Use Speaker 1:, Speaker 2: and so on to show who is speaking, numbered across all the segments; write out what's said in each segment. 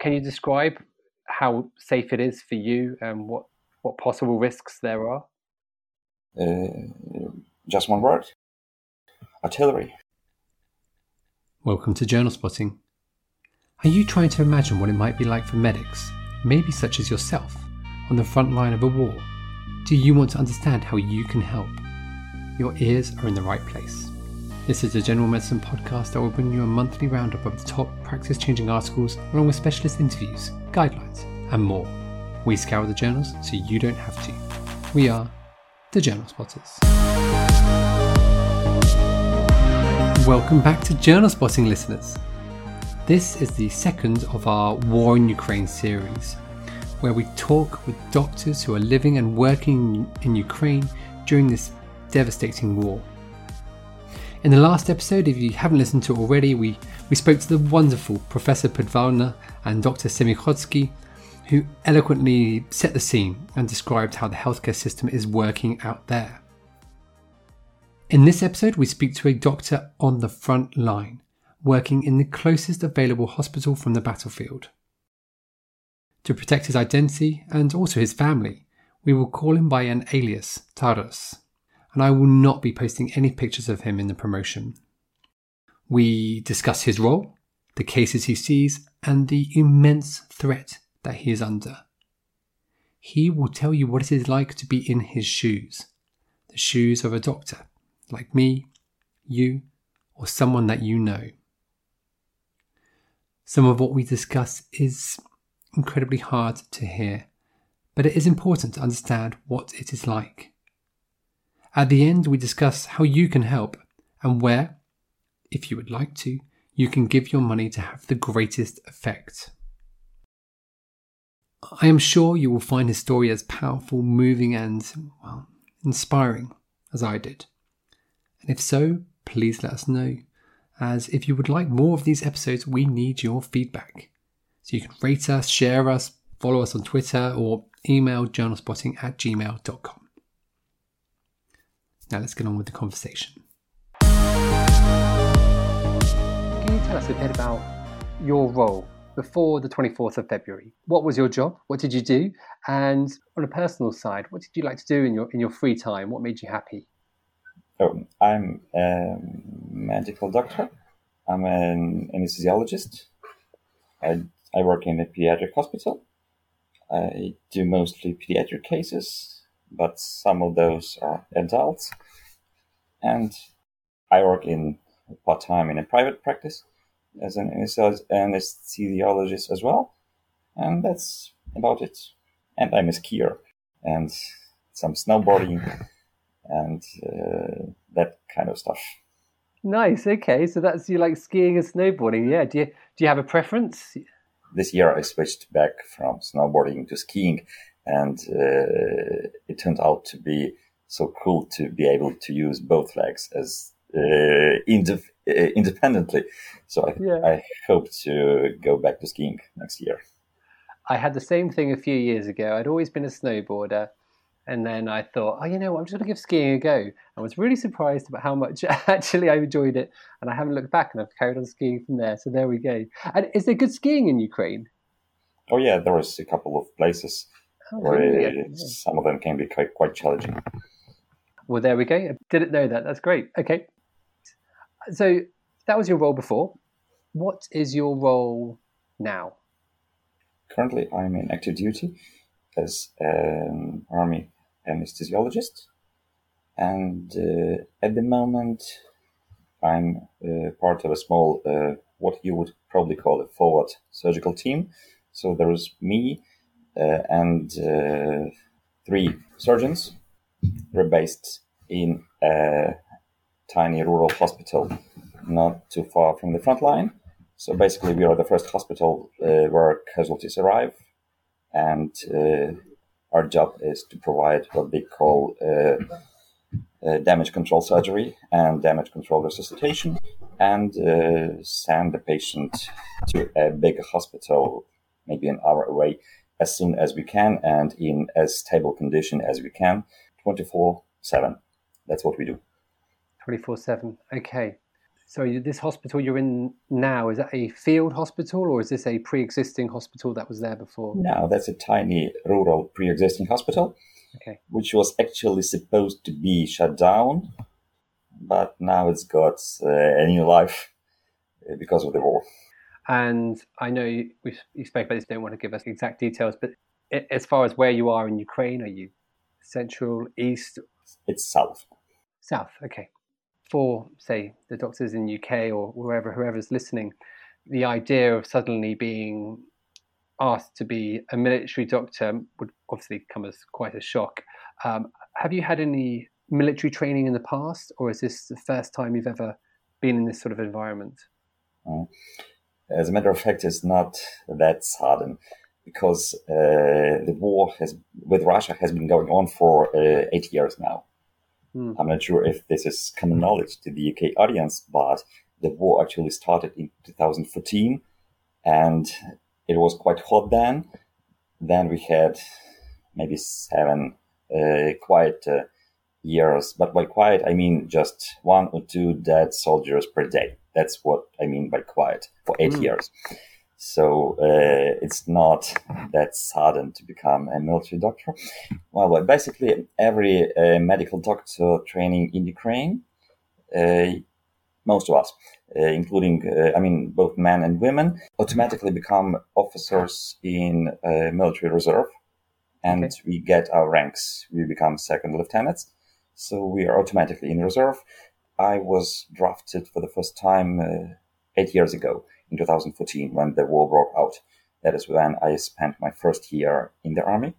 Speaker 1: can you describe how safe it is for you and what, what possible risks there are?
Speaker 2: Uh, just one word artillery.
Speaker 3: Welcome to Journal Spotting. Are you trying to imagine what it might be like for medics, maybe such as yourself, on the front line of a war? Do you want to understand how you can help? Your ears are in the right place. This is a general medicine podcast that will bring you a monthly roundup of the top practice changing articles, along with specialist interviews, guidelines, and more. We scour the journals so you don't have to. We are the Journal Spotters. Welcome back to Journal Spotting, listeners. This is the second of our War in Ukraine series, where we talk with doctors who are living and working in Ukraine during this devastating war. In the last episode, if you haven't listened to it already, we, we spoke to the wonderful Professor Podvalna and Dr. Semikhotsky, who eloquently set the scene and described how the healthcare system is working out there. In this episode, we speak to a doctor on the front line working in the closest available hospital from the battlefield. To protect his identity and also his family, we will call him by an alias, Taras, and I will not be posting any pictures of him in the promotion. We discuss his role, the cases he sees, and the immense threat that he is under. He will tell you what it is like to be in his shoes, the shoes of a doctor, like me, you, or someone that you know. Some of what we discuss is incredibly hard to hear, but it is important to understand what it is like. At the end, we discuss how you can help and where, if you would like to, you can give your money to have the greatest effect. I am sure you will find his story as powerful, moving, and, well, inspiring as I did. And if so, please let us know as if you would like more of these episodes, we need your feedback. So you can rate us, share us, follow us on Twitter, or email journalspotting at gmail.com. Now let's get on with the conversation.
Speaker 1: Can you tell us a bit about your role before the 24th of February? What was your job? What did you do? And on a personal side, what did you like to do in your in your free time? What made you happy?
Speaker 2: Oh, I'm a medical doctor. I'm an anesthesiologist. I, I work in a pediatric hospital. I do mostly pediatric cases, but some of those are adults. And I work in part time in a private practice as an anesthesiologist as well. And that's about it. And I'm a skier and some snowboarding and uh, that kind of stuff.
Speaker 1: Nice. Okay, so that's you like skiing and snowboarding. Yeah. Do you do you have a preference?
Speaker 2: This year I switched back from snowboarding to skiing, and uh, it turned out to be so cool to be able to use both legs as uh, ind- uh, independently. So I, yeah. I hope to go back to skiing next year.
Speaker 1: I had the same thing a few years ago. I'd always been a snowboarder, and then I thought, oh, you know what, I'm just going to give skiing a go. I was really surprised about how much actually I enjoyed it. And I haven't looked back and I've carried on skiing from there. So there we go. And is there good skiing in Ukraine?
Speaker 2: Oh, yeah, there is a couple of places oh, where really? some of them can be quite, quite challenging.
Speaker 1: Well, there we go. I didn't know that. That's great. Okay. So that was your role before. What is your role now?
Speaker 2: Currently, I'm in active duty as an army anesthesiologist. And uh, at the moment, I'm uh, part of a small, uh, what you would probably call a forward surgical team. So there is me uh, and uh, three surgeons. We're based in a tiny rural hospital not too far from the front line. So basically, we are the first hospital uh, where casualties arrive and uh, our job is to provide what they call uh, uh, damage control surgery and damage control resuscitation and uh, send the patient to a big hospital maybe an hour away as soon as we can and in as stable condition as we can 24 7 that's what we do
Speaker 1: 24 7 okay
Speaker 3: So this hospital you're in now is that a field hospital or is this a pre-existing hospital that was there before?
Speaker 2: No, that's a tiny rural pre-existing hospital,
Speaker 3: Okay.
Speaker 2: which was actually supposed to be shut down, but now it's got uh, a new life uh, because of the war.
Speaker 3: And I know you, you spoke about this. Don't want to give us exact details, but as far as where you are in Ukraine, are you central, east,
Speaker 2: It's south.
Speaker 3: South? Okay. For say the doctors in UK or wherever whoever's listening, the idea of suddenly being asked to be a military doctor would obviously come as quite a shock. Um, have you had any military training in the past, or is this the first time you've ever been in this sort of environment?
Speaker 2: As a matter of fact, it's not that sudden because uh, the war has with Russia has been going on for uh, eight years now.
Speaker 3: Hmm.
Speaker 2: I'm not sure if this is common knowledge to the UK audience, but the war actually started in 2014, and it was quite hot then. Then we had maybe seven uh, quiet uh, years, but by quiet I mean just one or two dead soldiers per day. That's what I mean by quiet for eight
Speaker 3: Mm.
Speaker 2: years. So uh, it's not that sudden to become a military doctor. Well, basically, every uh, medical doctor training in Ukraine, uh, most of us, uh, including, uh, I mean, both men and women, automatically become officers in uh, military reserve, and
Speaker 3: Okay.
Speaker 2: we get our ranks. We become second lieutenants, so we are automatically in reserve. I was drafted for the first time uh, eight years ago in 2014 when the war broke out. That is when I spent my first year in the army.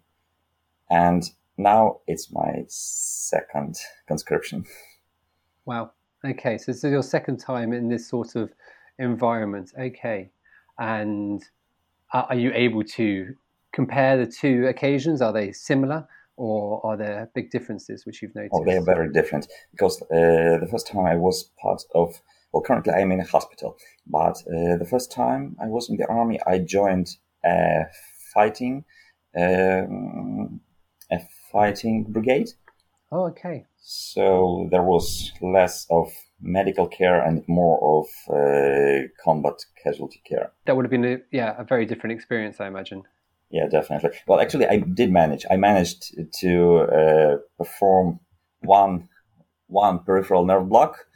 Speaker 2: And now it's my second conscription.
Speaker 3: Wow. Okay, so this is your second time in this sort of environment. Okay, and are you able to compare the two occasions? Are they similar, or are there big differences which you've noticed?
Speaker 2: Oh, they are very different because uh, the first time I was part of, well, currently I'm in a hospital, but uh, the first time I was in the army, I joined a fighting, um, a fighting brigade.
Speaker 3: Oh, okay.
Speaker 2: So there was less of medical care and more of uh, combat casualty care.
Speaker 3: That would have been a, yeah a very different experience, I imagine.
Speaker 2: Yeah, definitely. Well, actually, I did manage. I managed to uh, perform one one peripheral nerve block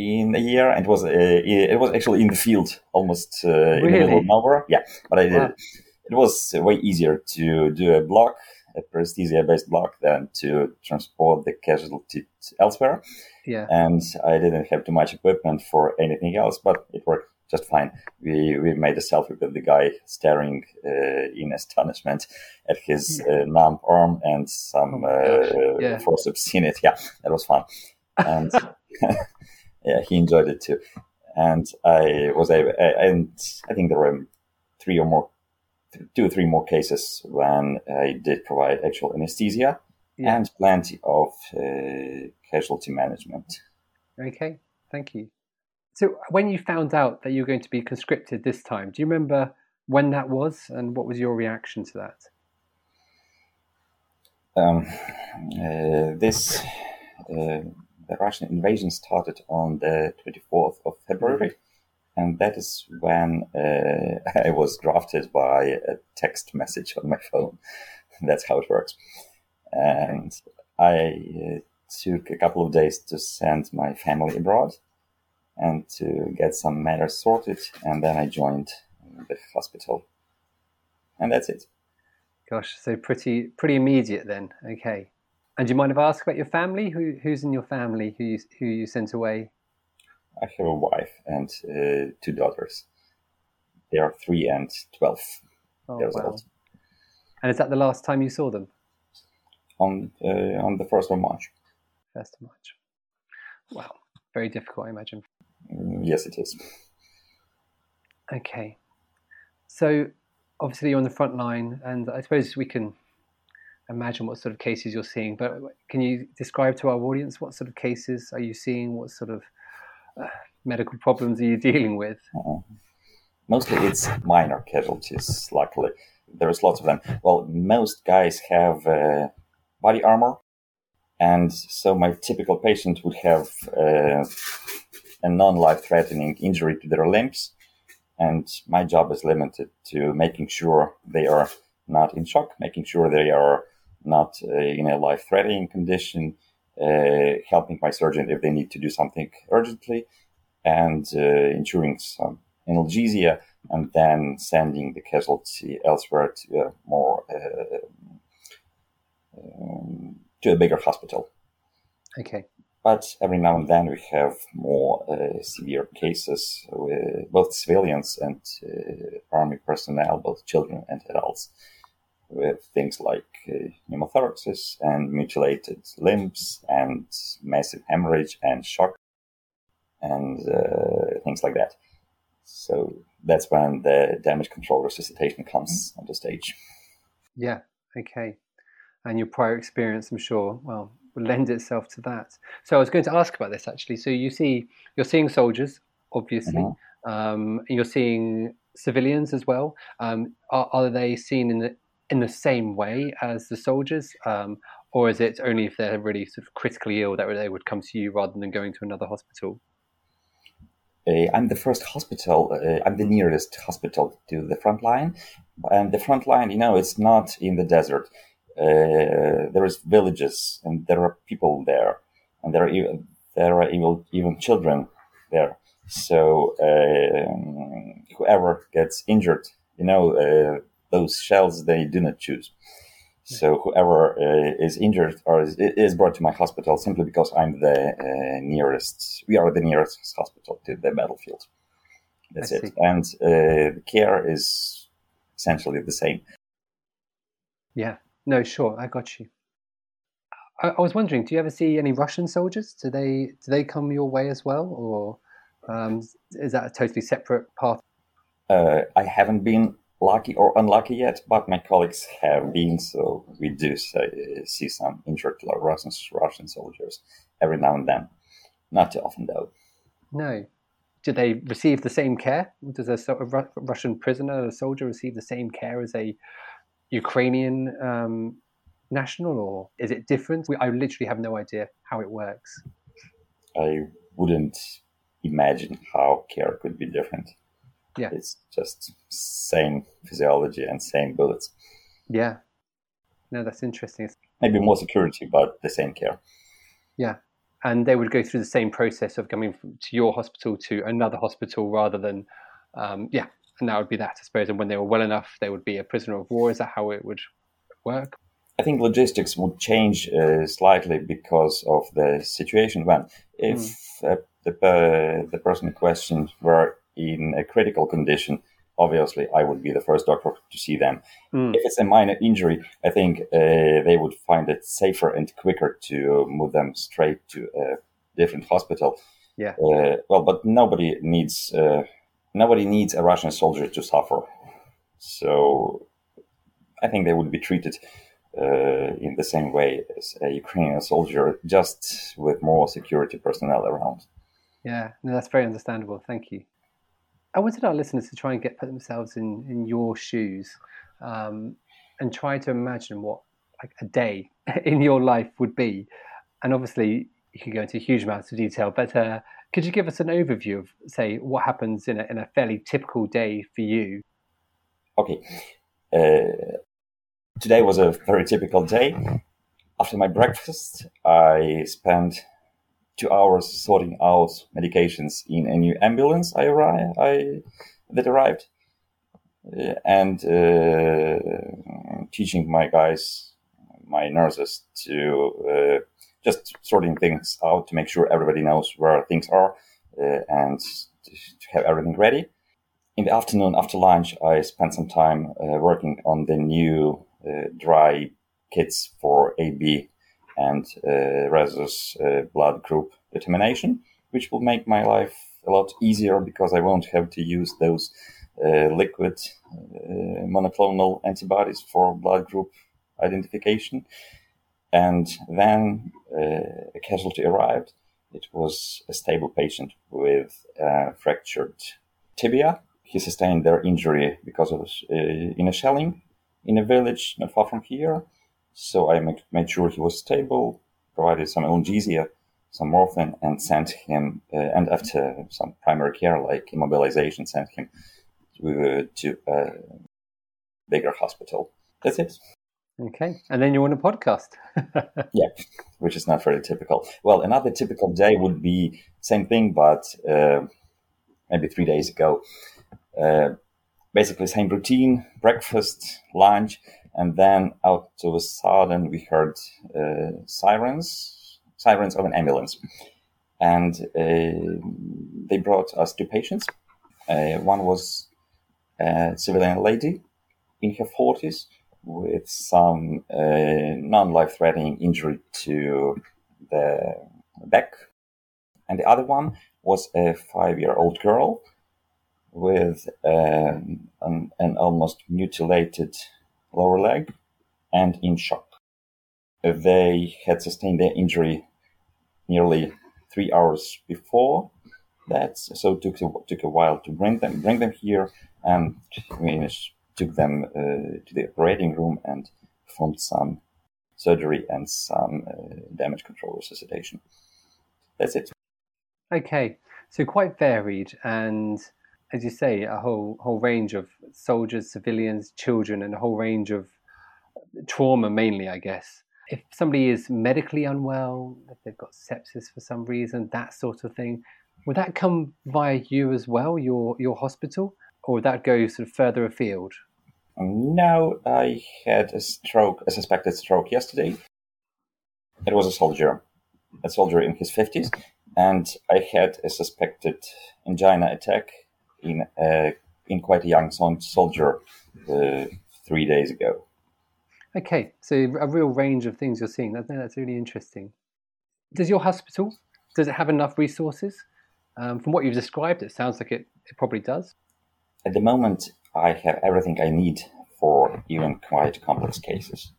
Speaker 2: in a year, and it was uh, it was actually in the field, almost uh, in the middle of nowhere. Yeah, but I did.
Speaker 3: Wow.
Speaker 2: it. Was way easier to do a block, a paresthesia-based block, than to transport the casualty elsewhere.
Speaker 3: Yeah.
Speaker 2: And I didn't have too much equipment for anything else, but it worked just fine. We we made a selfie with the guy staring uh, in astonishment at his uh, numb arm and some
Speaker 3: Oh
Speaker 2: uh,
Speaker 3: yeah.
Speaker 2: forceps in it. Yeah, that was fun, and yeah, he enjoyed it too. And I was able, and I think there were three or more, two or three more cases when I did provide actual anesthesia
Speaker 3: Yeah.
Speaker 2: and plenty of uh, casualty management.
Speaker 3: Okay. Thank you. So when you found out that you were going to be conscripted this time, do you remember when that was and what was your reaction to that?
Speaker 2: Um, uh, this uh, the Russian invasion started on the 24th of February, and that is when uh, I was drafted by a text message on my phone. That's how it works. And I uh, took a couple of days to send my family abroad and to get some matters sorted, and then I joined the hospital. And that's it.
Speaker 3: Gosh, so pretty pretty immediate then. Okay. And do you mind if I ask about your family? Who who's in your family who you, who you sent away?
Speaker 2: I have a wife and uh, two daughters. They are three and twelve
Speaker 3: Oh,
Speaker 2: years
Speaker 3: wow.
Speaker 2: old.
Speaker 3: And is that the last time you saw them?
Speaker 2: On uh, on the first of March.
Speaker 3: First of March. Wow. Very difficult, I imagine.
Speaker 2: Mm, Yes, it is.
Speaker 3: Okay. So obviously you're on the front line, and I suppose we can imagine what sort of cases you're seeing. But can you describe to our audience what sort of cases are you seeing? What sort of uh, medical problems are you dealing with?
Speaker 2: Mostly, it's minor casualties. Luckily, there's lots of them. Well, most guys have uh, body armor, and so my typical patient would have uh, a non-life threatening injury to their limbs. And my job is limited to making sure they are not in shock, making sure they are not uh, in a life threatening condition, uh, helping my surgeon if they need to do something urgently, and uh, ensuring some analgesia, and then sending the casualty elsewhere to a more um, to a bigger hospital.
Speaker 3: Okay.
Speaker 2: But every now and then we have more uh, severe cases with both civilians and uh, army personnel, both children and adults, with things like uh, pneumothoraxes and mutilated limbs and massive hemorrhage and shock and uh, things like that. So that's when the damage control resuscitation comes on the stage.
Speaker 3: Yeah. Okay. And your prior experience, I'm sure, well, would lend itself to that. So I was going to ask about this actually. So you see, you're seeing soldiers, obviously. Mm-hmm. Um, you're seeing civilians as well. Um, are, are, they seen in the in the same way as the soldiers, um, or is it only if they're really sort of critically ill that they would come to you rather than going to another hospital?
Speaker 2: Uh, I'm the first hospital. Uh, I'm the nearest hospital to the front line, and the front line, you know, it's not in the desert uh, there is villages and there are people there, and there are even, there are even, even children there. So um, whoever gets injured, you know, uh, those shells they do not choose. So whoever uh, is injured or is, is, brought to my hospital simply because I'm the uh, nearest. We are the nearest hospital to the battlefield. That's it, and uh, the care is essentially the same.
Speaker 3: Yeah, no, sure, I got you. I, I, was wondering, do you ever see any Russian soldiers? Do they do they come your way as well, or um, is that a totally separate path?
Speaker 2: Uh, I haven't been lucky or unlucky yet, but my colleagues have been, so we do see, see some injured Russian Russian soldiers every now and then. Not too often, though.
Speaker 3: No. Do they receive the same care? Does a, a Russian prisoner, a soldier, receive the same care as a Ukrainian um, national, or is it different? We, I literally have no idea how it works.
Speaker 2: I wouldn't imagine how care could be different.
Speaker 3: Yeah,
Speaker 2: it's just same physiology and same bullets.
Speaker 3: Yeah, no, that's interesting.
Speaker 2: Maybe more security, but the same care.
Speaker 3: Yeah, and they would go through the same process of coming to your hospital to another hospital rather than, um, yeah, and that would be that, I suppose. And when they were well enough, they would be a prisoner of war. Is that how it would work?
Speaker 2: I think logistics would change uh, slightly because of the situation. When if mm. uh, the uh, the person in question were in a critical condition, obviously I would be the first doctor to see them. Mm. If it's a minor injury, I think uh, they would find it safer and quicker to move them straight to a different hospital.
Speaker 3: Yeah.
Speaker 2: Uh, well, but nobody needs uh, nobody needs a Russian soldier to suffer. So I think they would be treated uh, in the same way as a Ukrainian soldier, just with more security personnel around.
Speaker 3: Yeah, no, that's very understandable. Thank you. I wanted our listeners to try and get put themselves in, in your shoes um, and try to imagine what like a day in your life would be. And obviously, you can go into huge amounts of detail, but uh, could you give us an overview of, say, what happens in a, in a fairly typical day for you?
Speaker 2: Okay. Uh, today was a very typical day. After my breakfast, I spent two hours sorting out medications in a new ambulance I, arrived, I that arrived, uh, and uh, teaching my guys, my nurses, to uh, just sorting things out to make sure everybody knows where things are uh, and to have everything ready. In the afternoon, after lunch, I spent some time uh, working on the new uh, dry kits for AB and uh, Rhesus uh, blood group determination, which will make my life a lot easier because I won't have to use those uh, liquid monoclonal antibodies for blood group identification. And then uh, a casualty arrived. It was a stable patient with a fractured tibia. He sustained their injury because of uh, in a shelling in a village not far from here. So I made sure he was stable, provided some analgesia, some morphine and sent him, uh, and after some primary care like immobilization, sent him to, to a bigger hospital. That's it.
Speaker 3: Okay, and then you're on a podcast.
Speaker 2: yeah, which is not very typical. Well, another typical day would be same thing, but uh, maybe three days ago. Uh, basically, same routine: breakfast, lunch, and then out of a sudden we heard uh, sirens, sirens of an ambulance, and uh, they brought us two patients. Uh, one was a civilian lady in her forties with some uh, non-life-threatening injury to the back, and the other one was a five-year-old girl with um, an, an, almost mutilated lower leg and in shock. They had sustained their injury nearly three hours before that, so it took a, took a while to bring them bring them here, and we took them uh, to the operating room and performed some surgery and some uh, damage control resuscitation. That's it.
Speaker 3: Okay, so quite varied, and as you say, a whole whole range of soldiers, civilians, children, and a whole range of uh, trauma, mainly, I guess. If somebody is medically unwell, if they've got sepsis for some reason, that sort of thing, would that come via you as well, your your hospital, or would that go sort of further afield?
Speaker 2: Um, no, I had a stroke, a suspected stroke yesterday. It was a soldier, a soldier in his 50s, and I had a suspected angina attack in a, in quite a young soldier uh, three days ago.
Speaker 3: Okay, so a real range of things you're seeing. That's, that's really interesting. Does your hospital does it have enough resources? Um, from what you've described, it sounds like it, it probably does.
Speaker 2: At the moment, I have everything I need for even quite complex cases.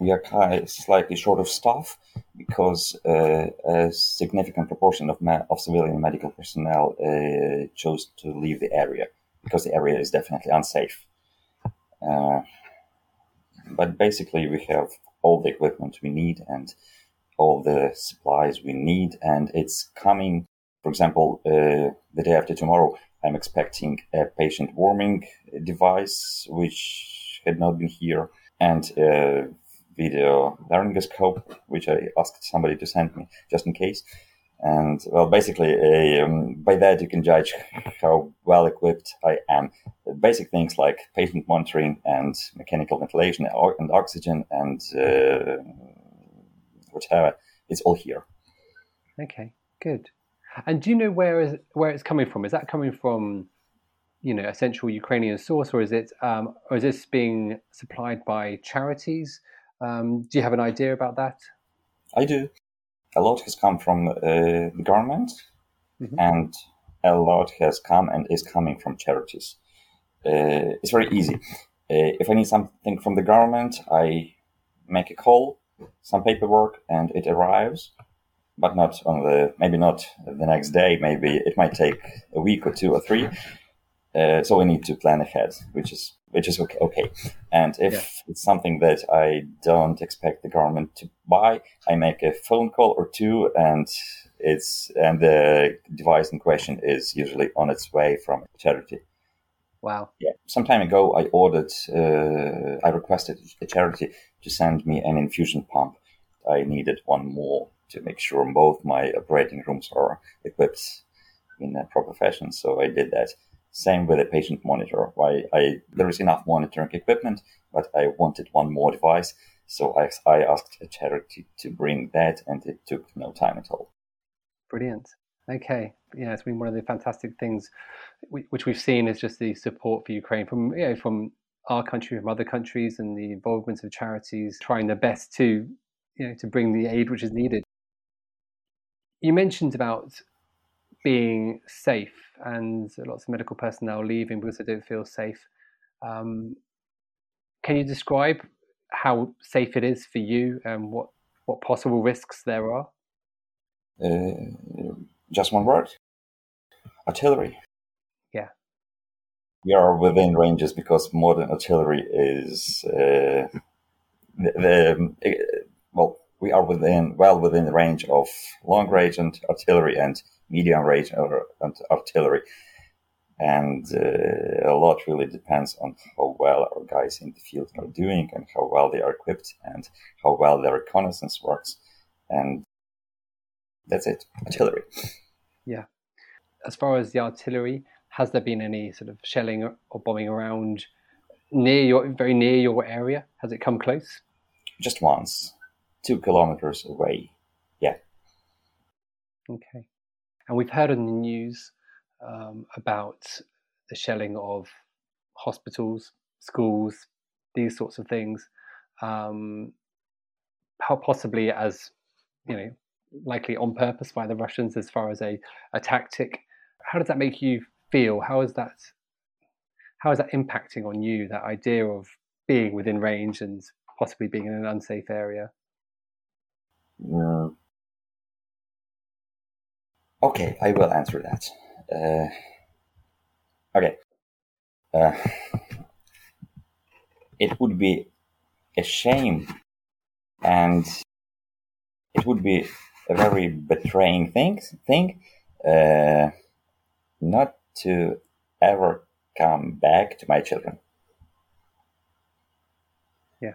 Speaker 2: We are slightly short of staff because uh, a significant proportion of, of civilian medical personnel uh, chose to leave the area because the area is definitely unsafe. Uh, but basically, we have all the equipment we need and all the supplies we need, and it's coming. For example, uh, the day after tomorrow, I'm expecting a patient warming device, which had not been here, and a video laryngoscope, which I asked somebody to send me just in case. And well, basically, um, by that you can judge how well equipped I am. Basic things like patient monitoring and mechanical ventilation and oxygen and uh, whatever, it's all here.
Speaker 3: Okay, good. And do you know where is where it's coming from? Is that coming from, you know, a central Ukrainian source, or is it, um, or is this being supplied by charities? Um, do you have an idea about that?
Speaker 2: I do. A lot has come from uh, the government, mm-hmm. and a lot has come and is coming from charities. Uh, it's very easy. Uh, if I need something from the government, I make a call, some paperwork, and it arrives but not on the maybe not the next day. Maybe it might take a week or two or three. Uh, so we need to plan ahead, which is which is okay. okay. And if yeah. it's something that I don't expect the government to buy, I make a phone call or two, and it's and the device in question is usually on its way from charity.
Speaker 3: Wow.
Speaker 2: Yeah. Some time ago, I ordered, uh, I requested a charity to send me an infusion pump. I needed one more to make sure both my operating rooms are equipped in a proper fashion. So I did that. Same with a patient monitor. Why I there is enough monitoring equipment, but I wanted one more device. So I, I asked a charity to bring that, and it took no time at all.
Speaker 3: Brilliant. Okay, yeah, it's been one of the fantastic things which we've seen is just the support for Ukraine from you know from our country, from other countries, and the involvement of charities trying their best to you know to bring the aid which is needed you mentioned about being safe and lots of medical personnel leaving because they don't feel safe. Um, can you describe how safe it is for you and what, what possible risks there are?
Speaker 2: Uh, just one word artillery.
Speaker 3: Yeah.
Speaker 2: We are within ranges because modern artillery is uh, the, the, we are within well within the range of long range and artillery and medium range and artillery. And uh, a lot really depends on how well our guys in the field are doing and how well they are equipped and how well their reconnaissance works. And that's it, artillery.
Speaker 3: Yeah. As far as the artillery, has there been any sort of shelling or bombing around near your very near your area? Has it come close?
Speaker 2: Just once, two kilometers away. Yeah.
Speaker 3: Okay. And we've heard in the news um, about the shelling of hospitals, schools, these sorts of things. Um, how possibly as you know, likely on purpose by the Russians as far as a, a tactic. How does that make you feel? How is that how is that impacting on you, that idea of being within range and possibly being in an unsafe area?
Speaker 2: Uh, okay, I will answer that. Uh, okay. Uh, it would be a shame and it would be a very betraying thing, thing uh, not to ever come back to my children.
Speaker 3: Yeah.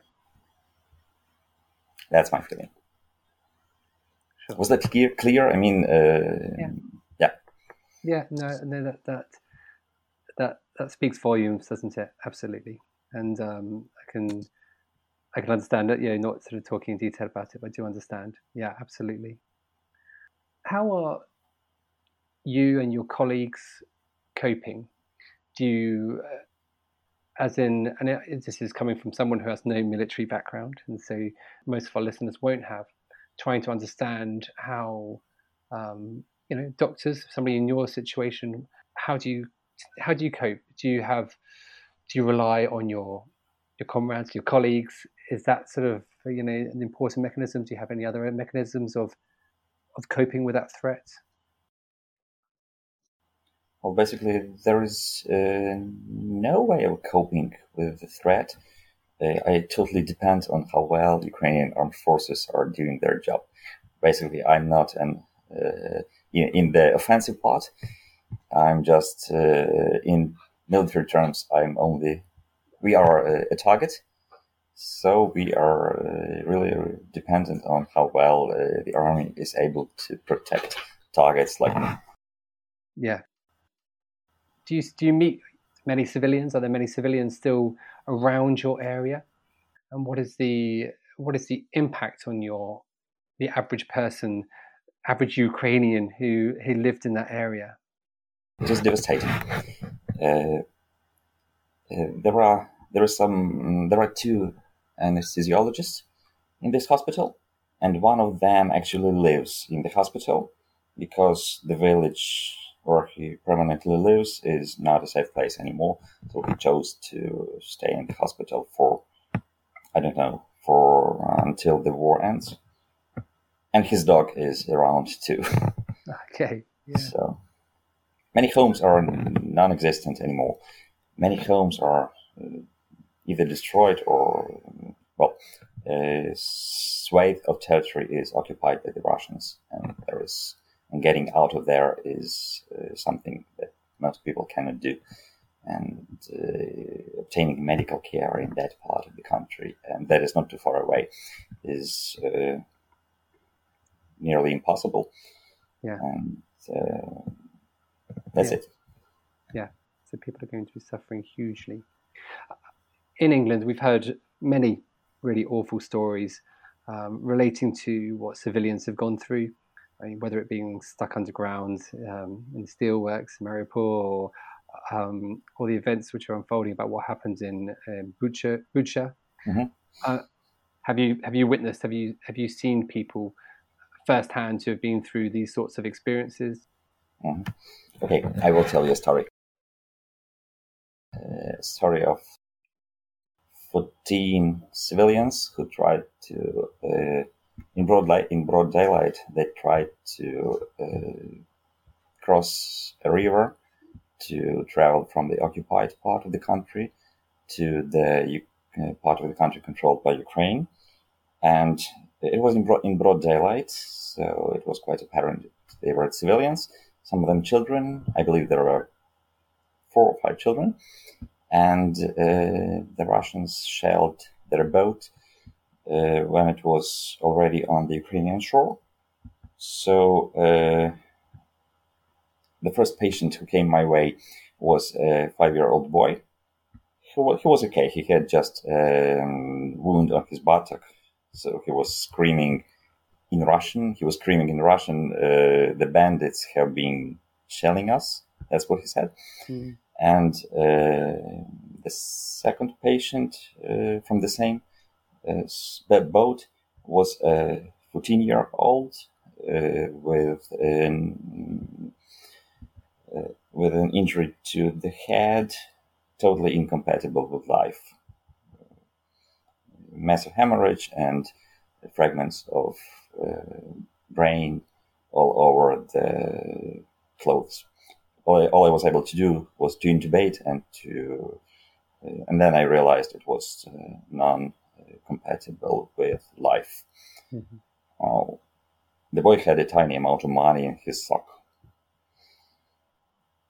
Speaker 2: That's my feeling. Sure. Was that clear? Clear? I mean, uh,
Speaker 3: yeah.
Speaker 2: yeah.
Speaker 3: Yeah. No. No. That that that that speaks volumes, doesn't it? Absolutely. And um, I can I can understand it. You know, not sort of talking in detail about it, but I do understand. Yeah, absolutely. How are you and your colleagues coping? Do you, uh, as in, and it, this is coming from someone who has no military background, and so most of our listeners won't have, trying to understand how, um, you know, doctors, somebody in your situation, how do you, how do you cope? Do you have, do you rely on your your comrades, your colleagues? Is that sort of you know an important mechanism? Do you have any other mechanisms of of coping with that threat?
Speaker 2: Well, basically, there is uh, no way of coping with the threat. Uh, I totally depend on how well Ukrainian armed forces are doing their job. Basically, I'm not an uh, in, in, the offensive part. I'm just uh, in military terms. I'm only we are a, a target, so we are uh, really dependent on how well uh, the army is able to protect targets like. me.
Speaker 3: Yeah, do you do you meet many civilians? Are there many civilians still around your area? And what is the what is the impact on your the average person, average Ukrainian who who lived in that area?
Speaker 2: It is devastating. Uh, uh, there are there are some there are two anesthesiologists in this hospital, and one of them actually lives in the hospital because the village where he permanently lives is not a safe place anymore. So he chose to stay in the hospital for, I don't know, for uh, until the war ends. And his dog is around too.
Speaker 3: Okay. Yeah.
Speaker 2: So many homes are non-existent anymore. Many homes are uh, either destroyed or, well, a swathe of territory is occupied by the Russians, and there is and getting out of there is uh, something that most people cannot do. And uh, obtaining medical care in that part of the country, and that is not too far away, is uh, nearly impossible.
Speaker 3: Yeah.
Speaker 2: And uh, that's
Speaker 3: yeah.
Speaker 2: it.
Speaker 3: Yeah. So people are going to be suffering hugely. In England, we've heard many really awful stories um, relating to what civilians have gone through I mean, whether it being stuck underground um, in steelworks in Mariupol or um, all the events which are unfolding about what happens in um, Bucha. Bucha. Mm-hmm. Uh, have you have you witnessed? Have you have you seen people firsthand who have been through these sorts of experiences?
Speaker 2: Mm-hmm. Okay, I will tell you a story. A uh, story of 14 civilians who tried to uh, in broad light, in broad daylight, they tried to uh, cross a river to travel from the occupied part of the country to the uh, part of the country controlled by Ukraine, and it was in broad, in broad daylight, so it was quite apparent they were civilians. Some of them children. I believe there were four or five children, and uh, the Russians shelled their boat when it was already on the Ukrainian shore. So uh, the first patient who came my way was a five-year-old boy. He was, he was okay. He had just um, wound on his buttock, so he was screaming in Russian. He was screaming in Russian. Uh, the bandits have been shelling us. That's what he said. Mm. And uh, the second patient uh, from the same uh, boat was a 14 year old uh, with an uh, with an injury to the head, totally incompatible with life. Massive hemorrhage and fragments of brain all over the clothes. All I, all I, was able to do was to intubate and to, uh, and then I realized it was uh, non-compatible with life. Mm-hmm. Oh, the boy had a tiny amount of money in his sock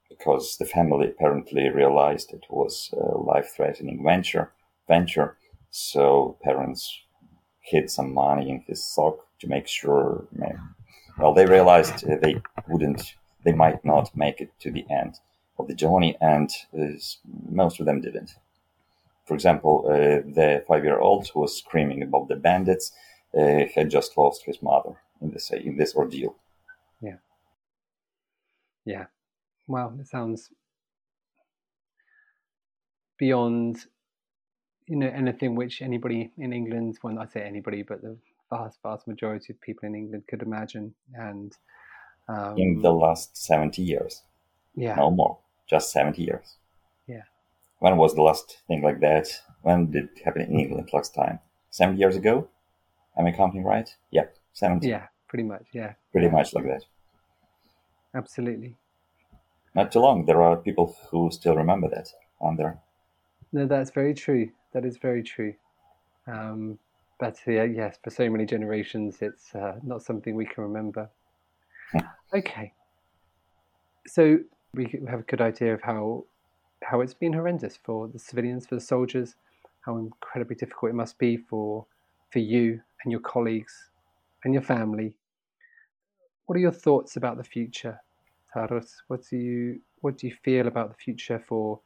Speaker 2: because the family apparently realized it was a life-threatening venture. Venture, so parents hid some money in his sock to make sure. Well, they realized they wouldn't, they might not make it to the end of the journey, and uh, most of them didn't. For example, uh, the five-year-old who was screaming about the bandits uh, had just lost his mother in this in this ordeal.
Speaker 3: Yeah. Yeah. Wow, it sounds beyond you know anything which anybody in England, well, I say anybody, but the vast, vast majority of people in England could imagine. And
Speaker 2: um, in the last seventy years,
Speaker 3: yeah,
Speaker 2: no more, just seventy years.
Speaker 3: Yeah.
Speaker 2: When was the last thing like that? When did it happen in England last time? Seventy years ago? Am I counting right? Yep, seventy.
Speaker 3: Yeah, pretty much. Yeah.
Speaker 2: Pretty much like that.
Speaker 3: Absolutely.
Speaker 2: Not too long. There are people who still remember that on there.
Speaker 3: No, that's very true. That is very true. Um, but uh, yes, for so many generations, it's uh, not something we can remember. Hmm. okay. So we have a good idea of how how it's been horrendous for the civilians, for the soldiers, how incredibly difficult it must be for for you and your colleagues and your family. What are your thoughts about the future, Taras? What do you what do you feel about the future for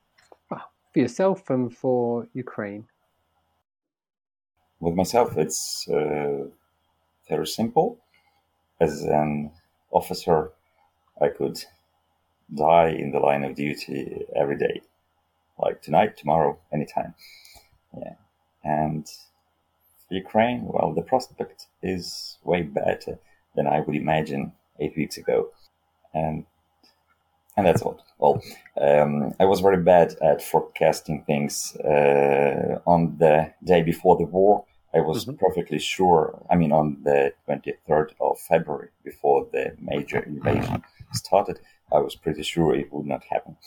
Speaker 3: well, for yourself and for Ukraine?
Speaker 2: With myself, it's uh, very simple. As an officer, I could die in the line of duty every day, like tonight, tomorrow, anytime. Yeah, and Ukraine, well, the prospect is way better than I would imagine eight weeks ago, and and that's all. Well, um, I was very bad at forecasting things. Uh, on the day before the war, I was mm-hmm. perfectly sure. I mean, on the 23rd of February, before the major invasion started, I was pretty sure it would not happen.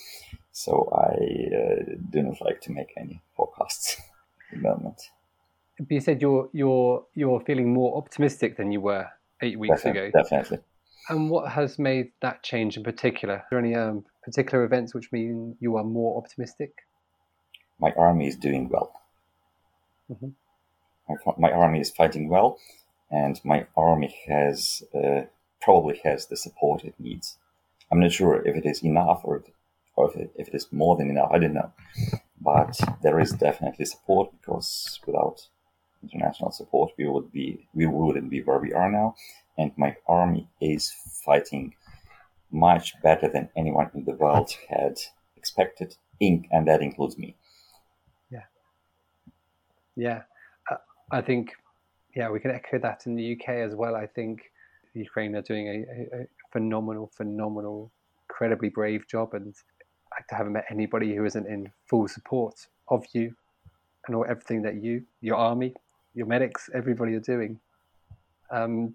Speaker 2: So I uh, do not like to make any forecasts at the moment.
Speaker 3: But you said you're you're you're feeling more optimistic than you were eight weeks
Speaker 2: definitely,
Speaker 3: ago.
Speaker 2: Definitely.
Speaker 3: And what has made that change in particular? Are there any um, particular events which mean you are more optimistic?
Speaker 2: My army is doing well.
Speaker 3: Mm-hmm.
Speaker 2: My, my, army is fighting well, and my army has uh, probably has the support it needs. I'm not sure if it is enough or, or if, it, if it is more than enough. I don't know, but there is definitely support because without international support, we would be we wouldn't be where we are now. And my army is fighting much better than anyone in the world had expected, and that includes me.
Speaker 3: Yeah, yeah, uh, I think yeah we can echo that in the UK as well. I think Ukraine are doing a phenomenal, phenomenal, incredibly brave job, and I haven't met anybody who isn't in full support of you and all everything that you, your army, your medics, everybody are doing. Um,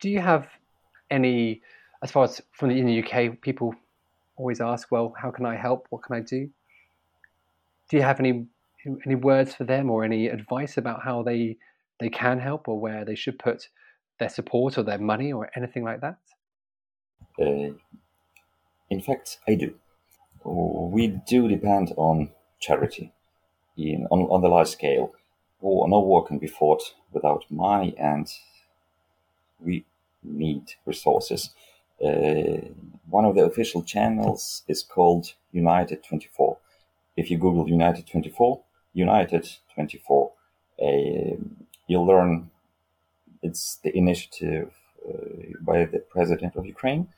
Speaker 3: do you have any, as far as from the, in the UK, people always ask, well, how can I help? What can I do? Do you have any any words for them or any advice about how they they can help or where they should put their support or their money or anything like that?
Speaker 2: Uh, in fact, I do. We do depend on charity in, on, on the large scale. War, no war can be fought without money, and we need resources. Uh, one of the official channels is called United 24. If you Google United 24, United 24, uh, you'll learn it's the initiative uh, by the president of Ukraine,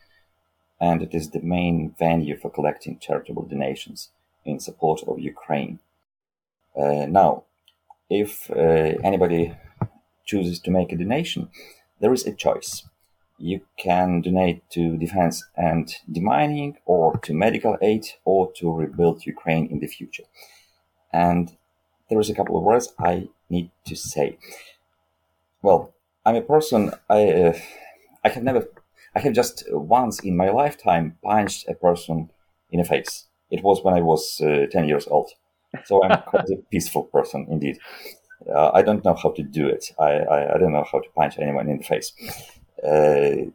Speaker 2: and it is the main venue for collecting charitable donations in support of Ukraine. Uh, now, if uh, anybody chooses to make a donation, there is a choice. You can donate to defense and demining, or to medical aid, or to rebuild Ukraine in the future. And there is a couple of words I need to say. Well, I'm a person. I uh, I have never. I have just once in my lifetime punched a person in the face. It was when I was uh, ten years old. So I'm quite a peaceful person indeed. Uh, I don't know how to do it. I, I, I, don't know how to punch anyone in the face. Uh,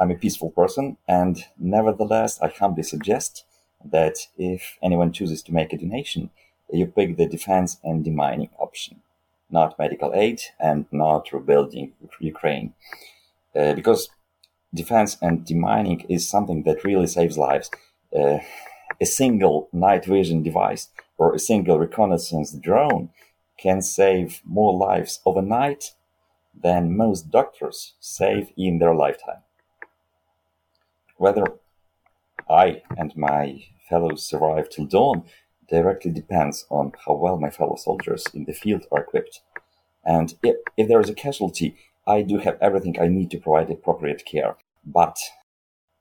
Speaker 2: I'm a peaceful person, and nevertheless, I humbly suggest that if anyone chooses to make a donation, you pick the defense and demining option, not medical aid and not rebuilding Ukraine. Uh, because defense and demining is something that really saves lives. Uh, a single night vision device or a single reconnaissance drone can save more lives overnight than most doctors save in their lifetime. Whether I and my fellows survive till dawn directly depends on how well my fellow soldiers in the field are equipped. And if, if there is a casualty, I do have everything I need to provide appropriate care. But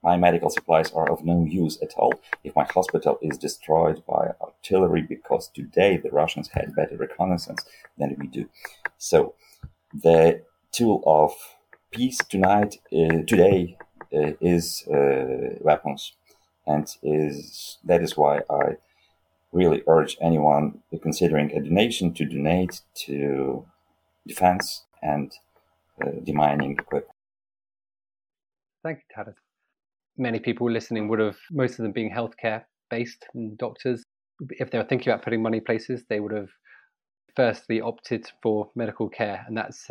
Speaker 2: my medical supplies are of no use at all if my hospital is destroyed by artillery because today the Russians had better reconnaissance than we do. So the tool of peace tonight, uh, today, uh, is uh, weapons, and is that is why I really urge anyone considering a donation to donate to defense and uh, demining equipment.
Speaker 3: Thank you, Taras many people listening would have, most of them being healthcare based doctors, if they were thinking about putting money places, they would have firstly opted for medical care. And that's,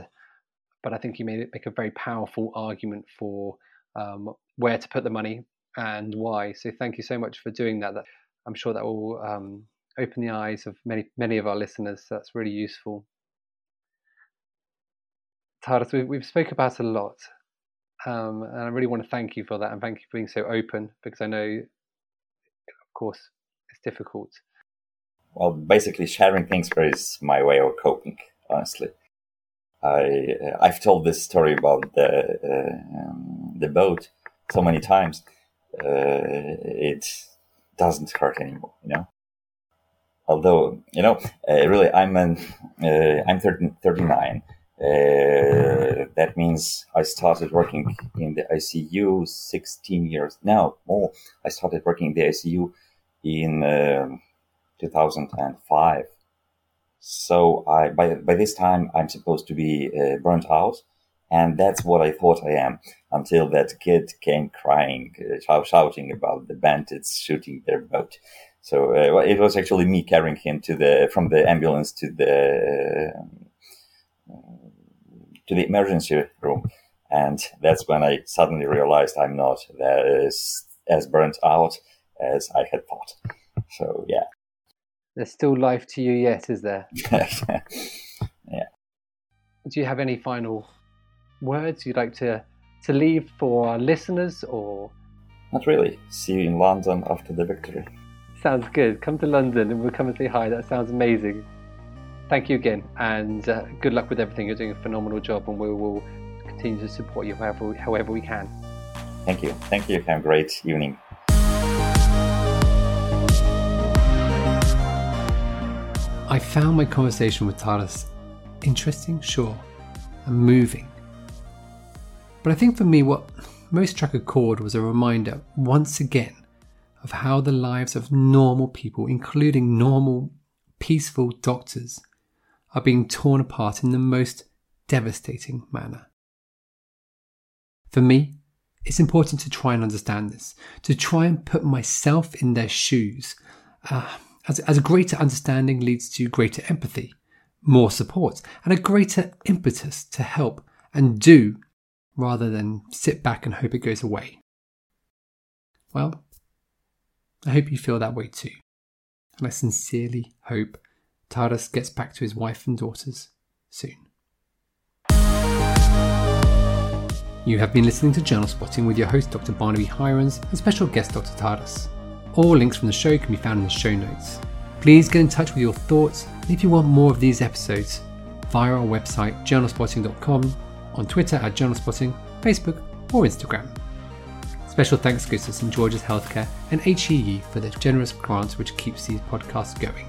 Speaker 3: but I think you made it make a very powerful argument for um, where to put the money and why. So thank you so much for doing that. I'm sure that will um, open the eyes of many, many of our listeners. That's really useful. Taras, we've, we've spoke about a lot, um, and I really want to thank you for that and thank you for being so open because I know, of course, it's difficult.
Speaker 2: Well, basically, sharing things is my way of coping, honestly. I, I've told this story about the, uh, um, the boat so many times. Uh, it doesn't hurt anymore, you know? Although, you know, uh, really, I'm an, uh, I'm 30, 39 uh, that means I started working in the ICU 16 years now. More, I started working in the ICU in uh, 2005. So I by by this time I'm supposed to be uh, burnt out, and that's what I thought I am until that kid came crying, uh, shouting about the bandits shooting their boat. So uh, it was actually me carrying him to the from the ambulance to the to the emergency room. And that's when I suddenly realized I'm not as, as burnt out as I had thought. So, yeah.
Speaker 3: There's still life to you yet, is there?
Speaker 2: yeah.
Speaker 3: Do you have any final words you'd like to, to leave for our listeners or?
Speaker 2: Not really. See you in London after the victory.
Speaker 3: Sounds good. Come to London and we'll come and say hi. That sounds amazing thank you again, and uh, good luck with everything. You're doing a phenomenal job, and we will continue to support you however, however we can.
Speaker 2: Thank you. Thank you. Have a great evening.
Speaker 4: I found my conversation with Taras interesting, sure, and moving. But I think for me, what most struck a chord was a reminder, once again, of how the lives of normal people, including normal, peaceful doctors, are being torn apart in the most
Speaker 3: devastating manner. For me, it's important to try and understand this, to try and put myself in their shoes, uh, as, as a greater understanding leads to greater empathy, more support, and a greater impetus to help and do rather than sit back and hope it goes away. Well, I hope you feel that way too. And I sincerely hope Taras gets back to his wife and daughters soon. You have been listening to Journal Spotting with your host Dr. Barnaby Hirons and special guest Dr. Taras. All links from the show can be found in the show notes. Please get in touch with your thoughts and if you want more of these episodes via our website journalspotting.com, on Twitter at journalspotting, Facebook or Instagram. Special thanks goes to St George's Healthcare and HEE for their generous grants which keeps these podcasts going.